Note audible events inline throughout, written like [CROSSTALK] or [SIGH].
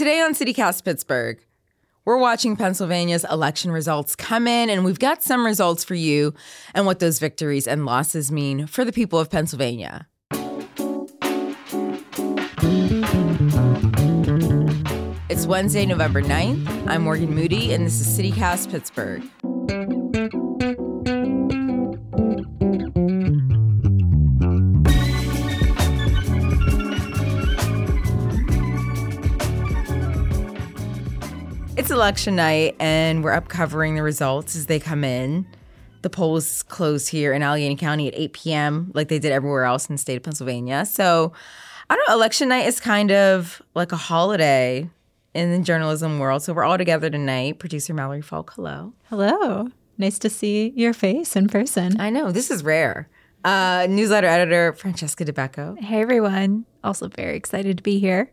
today on CityCast Pittsburgh, we're watching Pennsylvania's election results come in, and we've got some results for you and what those victories and losses mean for the people of Pennsylvania. It's Wednesday, November 9th. I'm Morgan Moody, and this is CityCast Pittsburgh. Election night, and we're up covering the results as they come in. The polls close here in Allegheny County at 8 p.m., like they did everywhere else in the state of Pennsylvania. So, I don't know, election night is kind of like a holiday in the journalism world. So, we're all together tonight. Producer Mallory Falk, hello. Hello. Nice to see your face in person. I know, this is rare. Uh, newsletter editor Francesca Dabecco, Hey, everyone. Also, very excited to be here.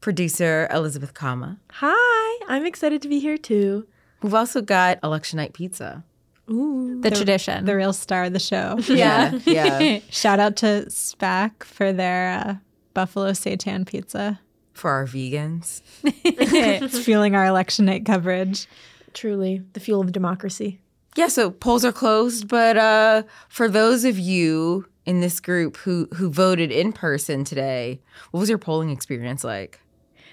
producer Elizabeth Kama. Hi, I'm excited to be here too. We've also got election night pizza. Ooh. The, tradition. The real star of the show. [LAUGHS] Yeah, yeah. [LAUGHS] Shout out to Spak for their uh, Buffalo Seitan pizza. For our vegans. [LAUGHS] it's fueling our election night coverage. Truly, the fuel of democracy. Yeah, so polls are closed, but uh, for those of you in this group who who voted in person today, what was your polling experience like?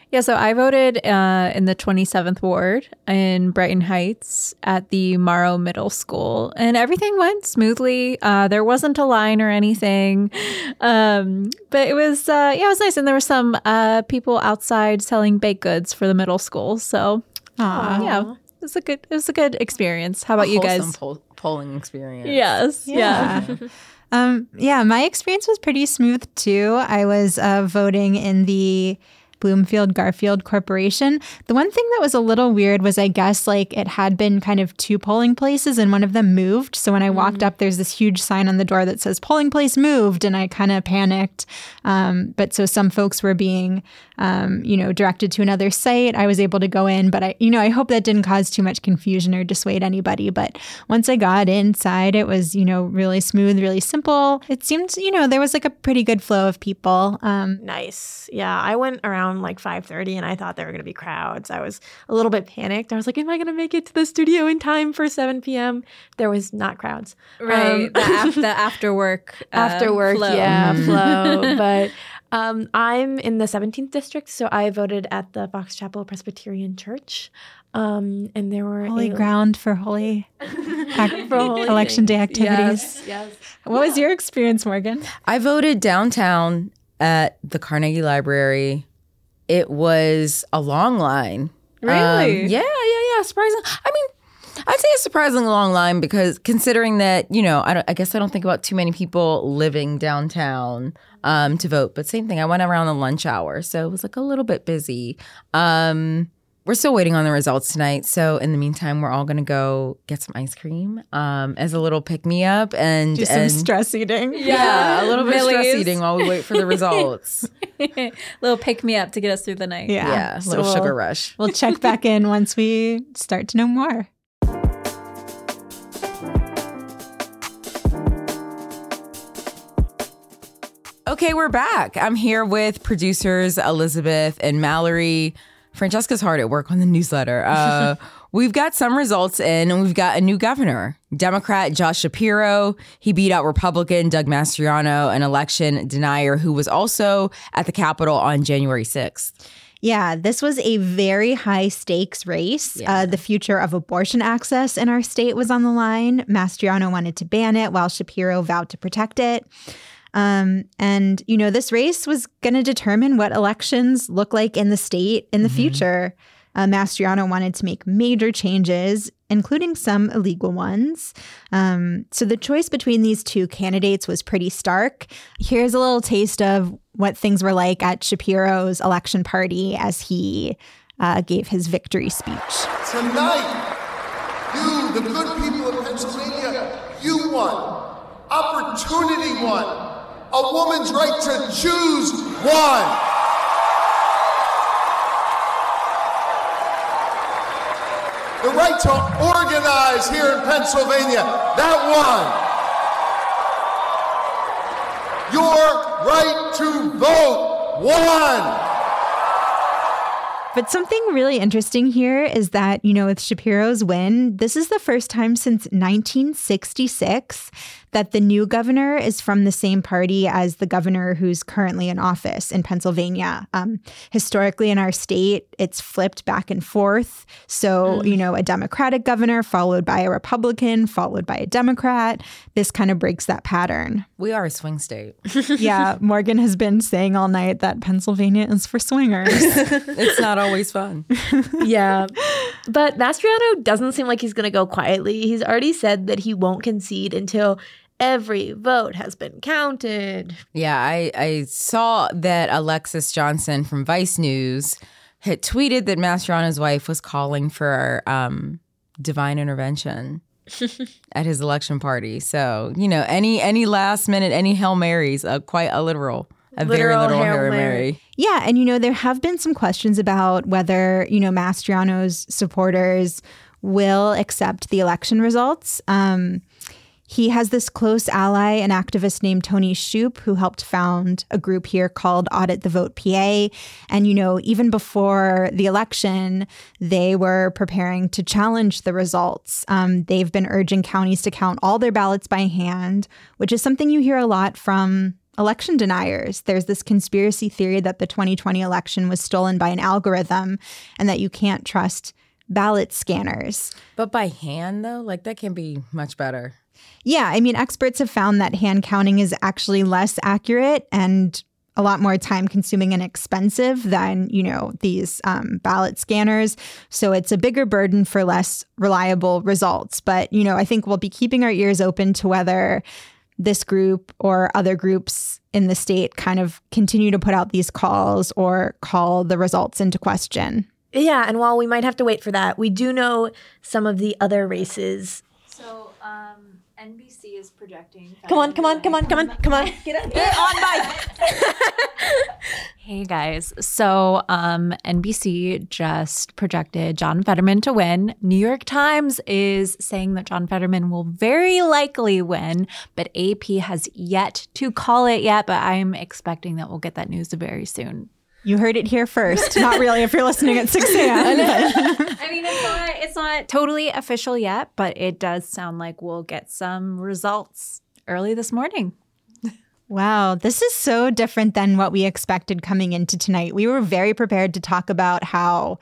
Yeah, so I voted uh, in the 27th Ward in Brighton Heights at the Morrow Middle School, and everything went smoothly. Uh, there wasn't a line or anything, um, but it was uh, yeah, it was nice. And there were some uh, people outside selling baked goods for the middle school, so Aw. yeah, it was a good it was a good experience. How about you guys? poll- polling experience. Yes, yeah. [LAUGHS] Um, yeah, my experience was pretty smooth too. I was uh, voting in the Bloomfield Garfield Corporation. The one thing that was a little weird was I guess like it had been kind of two polling places and one of them moved. So when I walked up, there's this huge sign on the door that says polling place moved, and I kind of panicked. Um, but so some folks were being, um, you know, directed to another site. I was able to go in, but I, you know, I hope that didn't cause too much confusion or dissuade anybody. But once I got inside, it was, you know, really smooth, really simple. It seemed, you know, there was like a pretty good flow of people. Um, Nice. Yeah, I went around like 5:30 and I thought there were going to be crowds. I was a little bit panicked. I was like, "Am I going to make it to the studio in time for 7 p.m.?" There was not crowds. Right, Um, the, af- [LAUGHS] the after work, uh, after work, flow. yeah, flow. But [LAUGHS] um, I'm in the 17th district, so I voted at the Fox Chapel Presbyterian Church, um, and there were holy a- ground for holy, [LAUGHS] ac- For holy election day activities. Yes, yes. What was your experience, Morgan? I voted downtown at the Carnegie Library. It was a long line. Really? Um, yeah, yeah, yeah. Surprising. I mean, I'd say a surprisingly long line because considering that, you know, I, don't, I guess I don't think about too many people living downtown um, to vote. But same thing, I went around the lunch hour, so it was like a little bit busy. Um, we're still waiting on the results tonight. So in the meantime, we're all gonna go get some ice cream um, as a little pick me up and Do some and- stress eating. [LAUGHS] yeah, a little bit of stress eating while we wait for the [LAUGHS] results. [LAUGHS] little pick me up to get us through the night. Yeah. yeah, a So little we'll- sugar rush. We'll check back in once we start to know more. Okay, we're back. I'm here with producers Elizabeth and Mallory. Francesca's hard at work on the newsletter. Uh, [LAUGHS] we've got some results in, and we've got a new governor, Democrat Josh Shapiro. He beat out Republican Doug Mastriano, an election denier who was also at the Capitol on January 6th. Yeah, this was a very high stakes race. Uh, the future of abortion access in our state was on the line. Mastriano wanted to ban it while Shapiro vowed to protect it. Um, and, you know, this race was going to determine what elections look like in the state in the future. Uh, Mastriano wanted to make major changes, including some illegal ones. Um, so the choice between these two candidates was pretty stark. Here's a little taste of what things were like at Shapiro's election party as he uh, gave his victory speech. Tonight, you, the good people of Pennsylvania, you won. Opportunity won. A woman's right to choose won. The right to organize here in Pennsylvania, that won. Your right to vote won. But something really interesting here is that, you know, with Shapiro's win, this is the first time since 1966 that the new governor is from the same party as the governor who's currently in office in Pennsylvania. Um, historically, in our state, it's flipped back and forth. So, you know, a Democratic governor followed by a Republican, followed by a Democrat. This kind of breaks that pattern. We are a swing state. [LAUGHS] yeah, Morgan has been saying all night that Pennsylvania is for swingers. [LAUGHS] it's not always fun. [LAUGHS] yeah. But Mastriano doesn't seem like he's going to go quietly. He's already said that he won't concede until every vote has been counted. Yeah, I, I saw that Alexis Johnson from Vice News had tweeted that Mastriano's wife was calling for um, divine intervention at his election party. So, you know, any any last minute, any Hail Marys, uh, quite a literal. A very Literal literal Hail Hail Mary. Mary. Yeah, and you know there have been some questions about whether you know Mastriano's supporters will accept the election results. Um, he has this close ally, an activist named Toni Shuppe, who helped found a group here called Audit the Vote PA. And, you know, even before the election, they were preparing to challenge the results. Um, they've been urging counties to count all their ballots by hand, which is something you hear a lot from election deniers. There's this conspiracy theory that the 2020 election was stolen by an algorithm and that you can't trust ballot scanners. But by hand, though, like that can be much better. Yeah, I mean, experts have found that hand counting is actually less accurate and a lot more time consuming and expensive than, you know, these um, ballot scanners. So it's a bigger burden for less reliable results. But, you know, I think we'll be keeping our ears open to whether this group or other groups in the state kind of continue to put out these calls or call the results into question. Yeah, and while we might have to wait for that, we do know some of the other races. So, um, NBC is projecting. Come on, come on, come on, come on, come on. [LAUGHS] Get up. Get on by. Hey guys. So, um, NBC just projected John Fetterman to win. New York Times is saying that John Fetterman will very likely win, but AP has yet to call it yet. But I'm expecting that we'll get that news very soon. You heard it here first. Not really if you're listening at 6 a.m. I mean, it's not it's not totally official yet, but it does sound like we'll get some results early this morning. Wow, this is so different than what we expected coming into tonight. We were very prepared to talk about how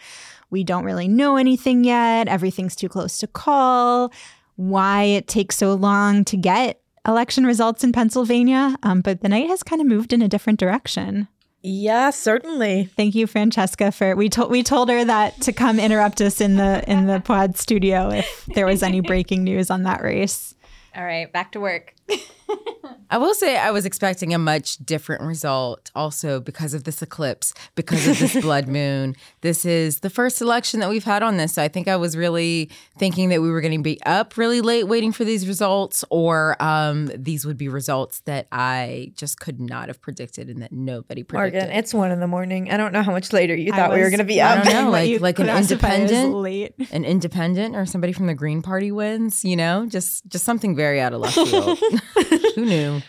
we don't really know anything yet, everything's too close to call, why it takes so long to get election results in Pennsylvania. Um, but the night has kind of moved in a different direction. Yeah, certainly. Thank you, Francesca, for we told we told her that to come interrupt us in the in the pod studio if there was any [LAUGHS] breaking news on that race. All right, back to work. [LAUGHS] I will say I was expecting a much different result also because of this eclipse, because of this [LAUGHS] blood moon. This is the first election that we've had on this. So I think I was really thinking that we were going to be up really late waiting for these results, or um, these would be results that I just could not have predicted and that nobody predicted. Morgan, it's one in the morning. I don't know how much later you I thought we were going to be I up. don't know, like like an independent, late. an independent, or somebody from the Green Party wins. You know, just just something very out of left field. [LAUGHS] Who knew?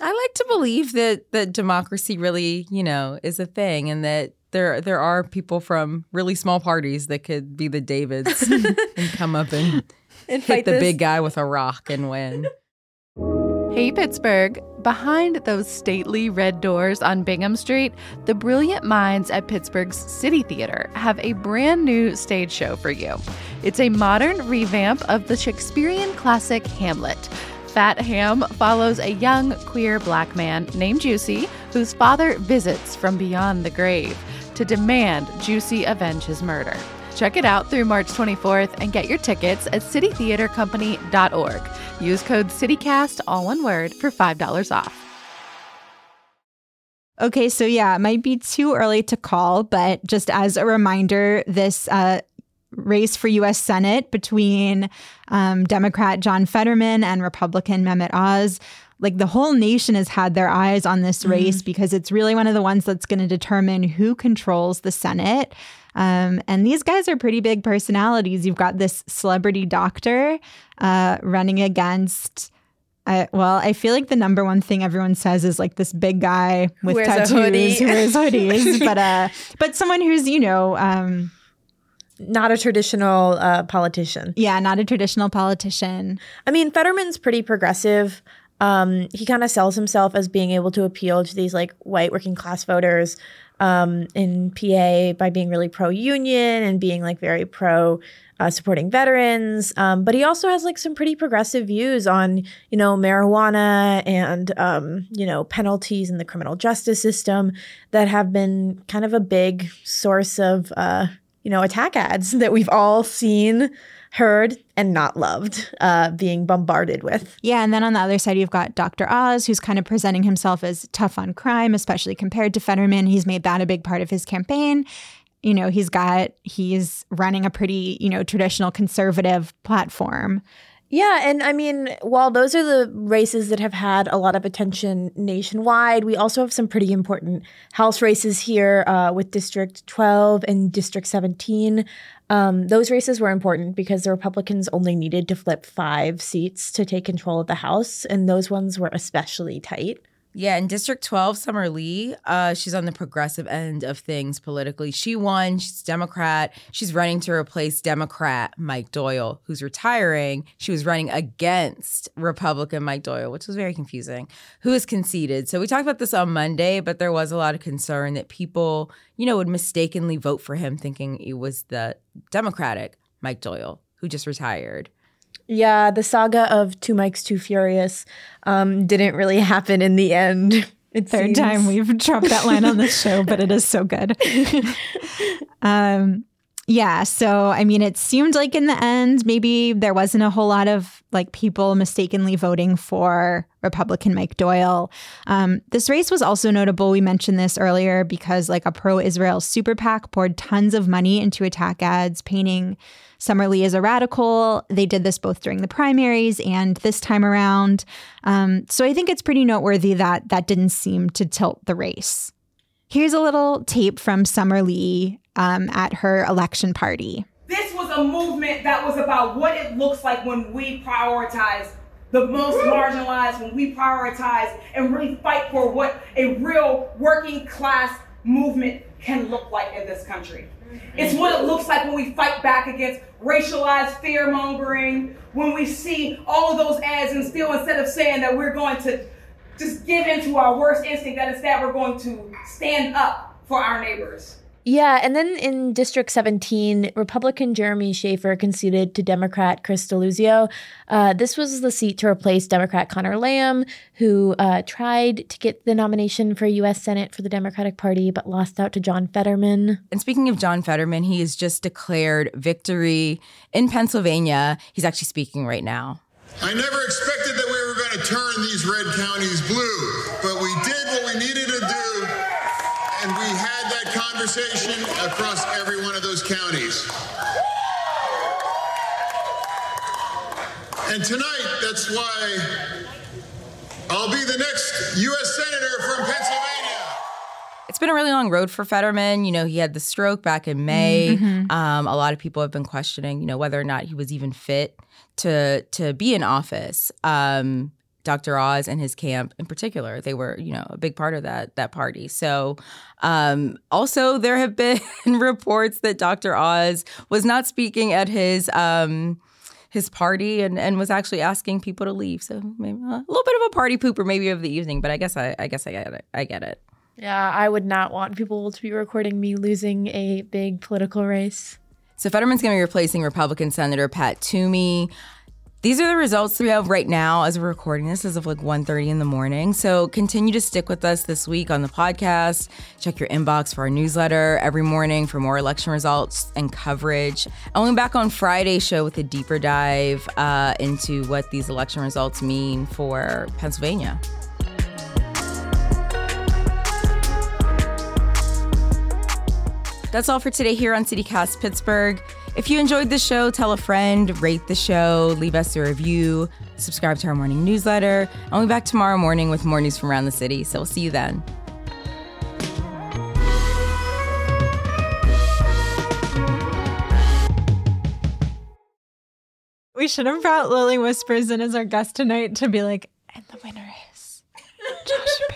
I like to believe that that democracy really, you know, is a thing, and that there there are people from really small parties that could be the Davids [LAUGHS] and come up and And hit fight the this. big guy with a rock and win. Hey, Pittsburgh. Behind those stately red doors on Bingham Street, the brilliant minds at Pittsburgh's City Theater have a brand new stage show for you. It's a modern revamp of the Shakespearean classic Hamlet. Fat Ham follows a young queer black man named Juicy, whose father visits from beyond the grave to demand Juicy avenge his murder. Check it out through March 24th and get your tickets at citytheatercompany.org. Use code CityCast, all one word, for $5 off. Okay, so yeah, it might be too early to call, but just as a reminder, this uh, race for U.S. Senate between um, Democrat John Fetterman and Republican Mehmet Oz, like the whole nation has had their eyes on this race because it's really one of the ones that's going to determine who controls the Senate. Um, and these guys are pretty big personalities. You've got this celebrity doctor uh, running against I, well, I feel like the number one thing everyone says is like this big guy with tattoos who wears hoodies, [LAUGHS] but uh, but someone who's you know, um, Not a traditional uh, politician. yeah, not a traditional politician. I mean, Fetterman's pretty progressive. Um, he kind of sells himself as being able to appeal to these like white working class voters um, in PA by being really pro union and being like very pro uh, supporting veterans. Um, but he also has like some pretty progressive views on you know marijuana and um, you know penalties in the criminal justice system that have been kind of a big source of uh, you know attack ads [LAUGHS] that we've all seen heard and not loved uh, being bombarded with. Yeah, and then on the other side, you've got Dr. Oz, who's kind of presenting himself as tough on crime, especially compared to Fetterman. He's made that a big part of his campaign. You know, he's got, he's running a pretty, you know, traditional conservative platform. Yeah, and I mean, while those are the races that have had a lot of attention nationwide, we also have some pretty important House races here uh, with District 12 and District 17. Um, those races were important because the Republicans only needed to flip five seats to take control of the House, and those ones were especially tight. Yeah, in District 12, Summer Lee, uh, she's on the progressive end of things politically. She won. She's Democrat. She's running to replace Democrat Mike Doyle, who's retiring. She was running against Republican Mike Doyle, which was very confusing, who has conceded. So we talked about this on Monday, but there was a lot of concern that people, you know, would mistakenly vote for him thinking it was the Democratic Mike Doyle, who just retired. Yeah, the saga of Two Mikes Too Furious um, didn't really [LAUGHS] happen in the end. It Third seems. time we've dropped that line on this [LAUGHS] show, but it is so good. [LAUGHS] um, yeah, so I mean, it seemed like in the end, maybe there wasn't a whole lot of like people mistakenly voting for Republican Mike Doyle. Um, this race was also notable. We mentioned this earlier because like a pro-Israel super PAC poured tons of money into attack ads, painting Summer Lee as a radical. They did this both during the primaries and this time around. Um, so I think it's pretty noteworthy that that didn't seem to tilt the race. Here's a little tape from Summer Lee um, at her election party. This was a movement that was about what it looks like when we prioritize the most marginalized, when we prioritize and really fight for what a real working class movement can look like in this country. It's what it looks like when we fight back against racialized fear mongering, when we see all of those ads and still instead of saying that we're going to just give in to our worst instinct, that instead we're going to stand up for our neighbors. Yeah, and then in District 17, Republican Jeremy Shaffer conceded to Democrat Chris Deluzio. Uh, this was the seat to replace Democrat Connor Lamb, who uh, tried to get the nomination for U.S. Senate for the Democratic Party, but lost out to John Fetterman. And speaking of John Fetterman, he has just declared victory in Pennsylvania. He's actually speaking right now. I never expected that we were going to turn these red counties blue, but we did what we needed to do, and we had that conversation across every one of those counties. And tonight, that's why I'll be the next U.S. Senator from Pennsylvania. It's been a really long road for Fetterman. You know, he had the stroke back in May. Um, a lot of people have been questioning, you know, whether or not he was even fit to to be in office. Um, Dr. Oz and his camp in particular, they were, you know, a big part of that that party. So, um, also there have been [LAUGHS] reports that Dr. Oz was not speaking at his um, his party and, and was actually asking people to leave. So maybe a little bit of a party pooper maybe of the evening, but I guess I, I guess I get it. I get it. Yeah, I would not want people to be recording me losing a big political race. So Fetterman's going to be replacing Republican Senator Pat Toomey. These are the results that we have right now as we're recording this as of like 1.30 in the morning. So continue to stick with us this week on the podcast. Check your inbox for our newsletter every morning for more election results and coverage. And we'll be back on Friday's show with a deeper dive uh, into what these election results mean for Pennsylvania. That's all for today here on CityCast Pittsburgh. If you enjoyed the show, tell a friend, rate the show, leave us a review, subscribe to our morning newsletter. I'll be back tomorrow morning with more news from around the city. So we'll see you then. We should have brought Lily Whispers in as our guest tonight to be like, And the winner is. [LAUGHS]